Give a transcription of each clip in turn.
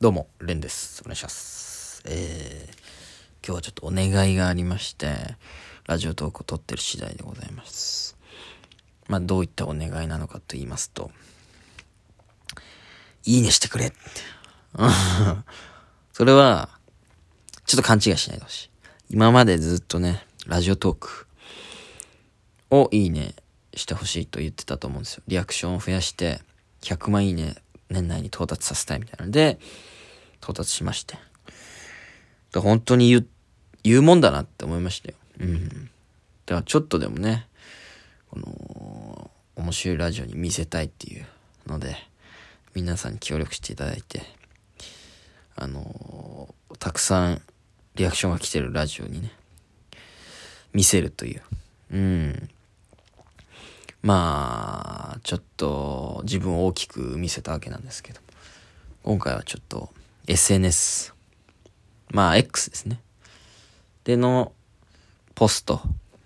どうも、レンです。お願いします。えー、今日はちょっとお願いがありまして、ラジオトークを撮ってる次第でございます。まあ、どういったお願いなのかと言いますと、いいねしてくれって。それは、ちょっと勘違いしないでほしい。今までずっとね、ラジオトークをいいねしてほしいと言ってたと思うんですよ。リアクションを増やして、100万いいね年内に到達させたいみたいなので、到達しまして。本当に言う、言うもんだなって思いましたよ。うん。だからちょっとでもね、この、面白いラジオに見せたいっていうので、皆さんに協力していただいて、あのーたくさんリアクションが来てるラジオにね、見せるという。うん。まあ、ちょっと自分を大きく見せたわけなんですけど、今回はちょっと SNS、まあ X ですね。での、ポスト。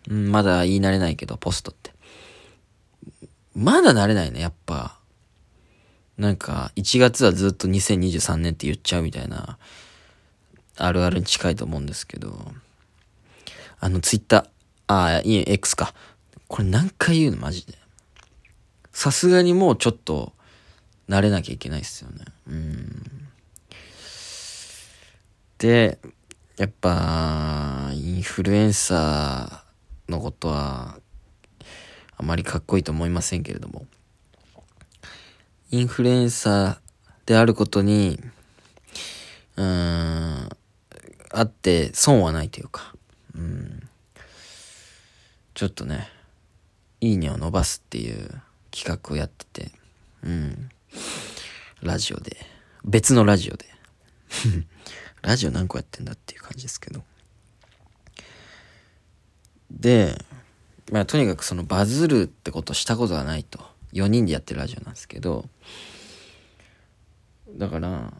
うん、まだ言い慣れないけど、ポストって。まだ慣れないね、やっぱ。なんか、1月はずっと2023年って言っちゃうみたいな、あるあるに近いと思うんですけど、あの、ツイッター、ああ、いえ、X か。これ何回言うのマジで。さすがにもうちょっと、慣れなきゃいけないっすよね。うん。で、やっぱ、インフルエンサーのことは、あまりかっこいいと思いませんけれども、インフルエンサーであることに、うん、あって損はないというか、うん、ちょっとね、いいねを伸ばすっていう企画をやってて、うん、ラジオで、別のラジオで、ラジオ何個やってんだっていう感じですけど。で、まあとにかくそのバズるってことしたことがないと。4人でやってるラジオなんですけど、だから、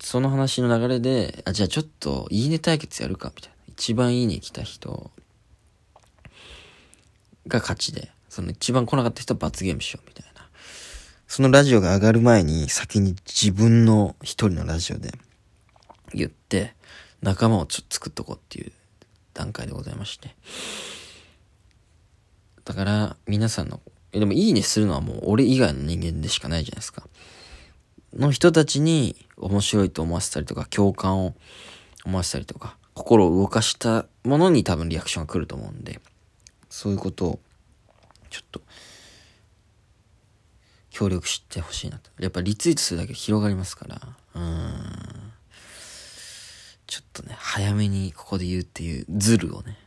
その話の流れで、あ、じゃあちょっといいね対決やるかみたいな。一番いいね来た人が勝ちで、その一番来なかった人は罰ゲームしようみたいな。そのラジオが上がる前に先に自分の一人のラジオで言って、仲間をちょっと作っとこうっていう段階でございまして。だから、皆さんの、でもいいねするのはもう俺以外の人間でしかないじゃないですか。の人たちに面白いと思わせたりとか、共感を思わせたりとか、心を動かしたものに多分リアクションが来ると思うんで、そういうことを、ちょっと、協力してほしいなと。やっぱリツイートするだけ広がりますから、うん。ちょっとね、早めにここで言うっていうズルをね、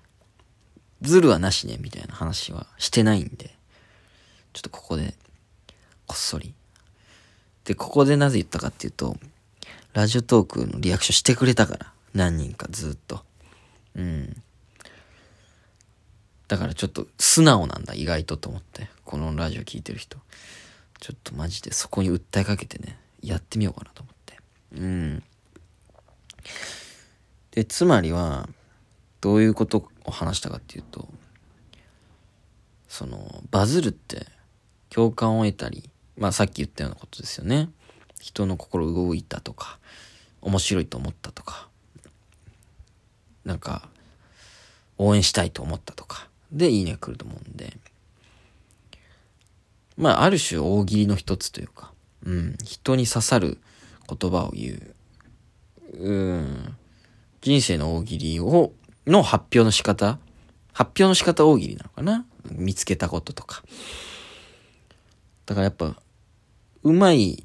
ズルはなしね、みたいな話はしてないんで、ちょっとここで、こっそり。で、ここでなぜ言ったかっていうと、ラジオトークのリアクションしてくれたから、何人かずっと。うん。だからちょっと素直なんだ、意外とと思って。このラジオ聞いてる人。ちょっとマジでそこに訴えかけてね、やってみようかなと思って。うん。で、つまりは、どういうことを話したかっていうと、その、バズるって、共感を得たり、まあさっき言ったようなことですよね。人の心動いたとか、面白いと思ったとか、なんか、応援したいと思ったとか、で、いいねが来ると思うんで、まあ、ある種大喜利の一つというか、うん、人に刺さる言葉を言う、うん、人生の大喜利を、の発表の仕方発表の仕方大喜利なのかな？見つけたこととか。だからやっぱ、うまい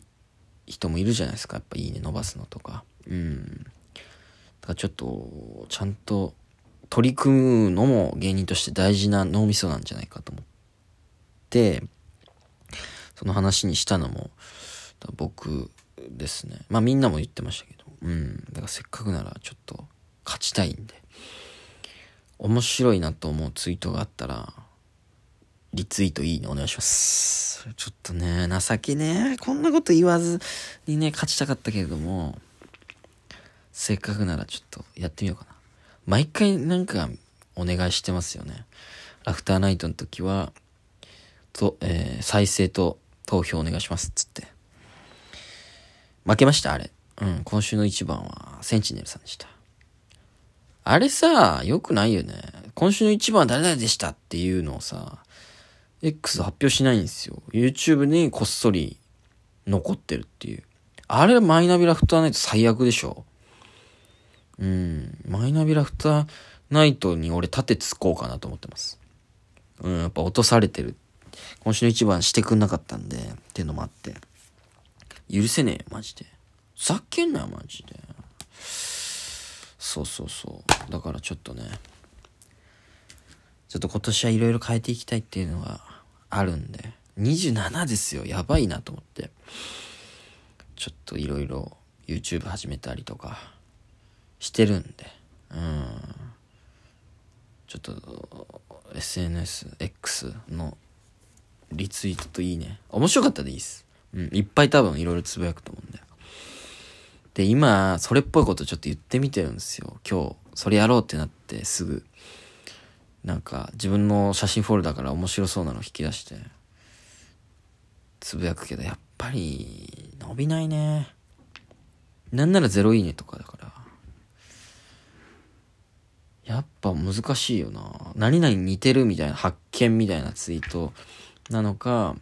人もいるじゃないですか。やっぱいいね伸ばすのとか。うん。だからちょっと、ちゃんと取り組むのも芸人として大事な脳みそなんじゃないかと思って、その話にしたのも、僕ですね。まあみんなも言ってましたけど。うん。だからせっかくならちょっと勝ちたいんで。面白いなと思うツイートがあったら、リツイートいいねお願いします。ちょっとね、情けねこんなこと言わずにね、勝ちたかったけれども、せっかくならちょっとやってみようかな。毎回なんかお願いしてますよね。アフターナイトの時は、と、えー再生と投票お願いしますっつって。負けました、あれ。うん、今週の一番は、センチネルさんでした。あれさ、良くないよね。今週の一番は誰々でしたっていうのをさ、X 発表しないんですよ。YouTube にこっそり残ってるっていう。あれ、マイナビラフターナイト最悪でしょ。うん、マイナビラフターナイトに俺盾つこうかなと思ってます。うん、やっぱ落とされてる。今週の一番してくんなかったんで、っていうのもあって。許せねえよ、マジで。ふざけんなよ、マジで。そうそうそう。だからちょっとね、ちょっと今年はいろいろ変えていきたいっていうのがあるんで、27ですよ。やばいなと思って。ちょっといろいろ YouTube 始めたりとかしてるんで、うん。ちょっと SNSX のリツイートといいね。面白かったでいいっす。うん、いっぱい多分いろいろつぶやくと思うんだよ。で、今、それっぽいことちょっと言ってみてるんですよ。今日、それやろうってなってすぐ。なんか、自分の写真フォルダから面白そうなの引き出して、つぶやくけど、やっぱり、伸びないね。なんならゼロいいねとかだから。やっぱ難しいよな。何々似てるみたいな発見みたいなツイートなのか、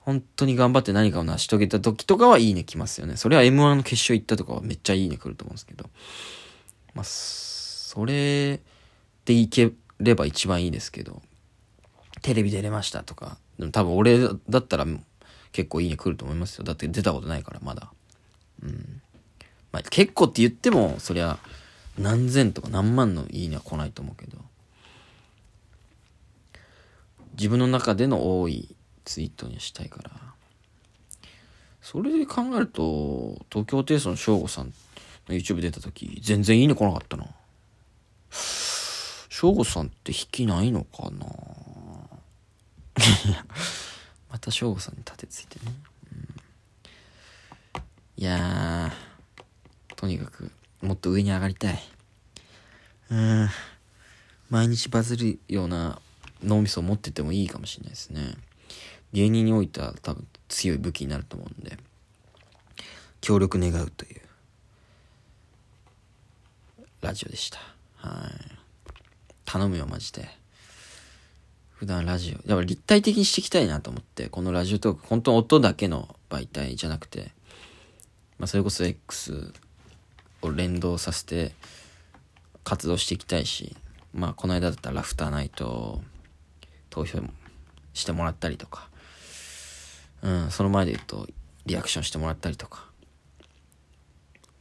本当に頑張って何かを成し遂げた時とかはいいね来ますよね。それは M1 の決勝行ったとかはめっちゃいいね来ると思うんですけど。まあ、それでいければ一番いいですけど、テレビ出れましたとか、でも多分俺だったら結構いいね来ると思いますよ。だって出たことないからまだ。うん。まあ結構って言っても、そりゃ何千とか何万のいいねは来ないと思うけど。自分の中での多いツイートにしたいから。それで考えると、東京テイストの翔吾さんの YouTube 出た時、全然いいね来なかったな。翔吾さんって引きないのかな また翔吾さんに立てついてね。うん、いや、とにかく、もっと上に上がりたい。うん。毎日バズるような脳みそを持っててもいいかもしれないですね。芸人においては多分強い武器になると思うんで、協力願うという、ラジオでした。はい。頼むよ、マジで。普段ラジオ、やっぱ立体的にしていきたいなと思って、このラジオトーク、本当音だけの媒体じゃなくて、まあそれこそ X を連動させて活動していきたいし、まあこの間だったらラフターナイト投票してもらったりとか、うん、その前で言うと、リアクションしてもらったりとか、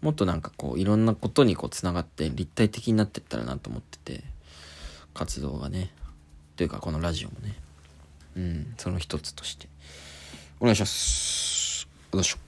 もっとなんかこう、いろんなことにこう、繋がって立体的になってったらなと思ってて、活動がね、というかこのラジオもね、うん、その一つとして。お願いします。よいしょ。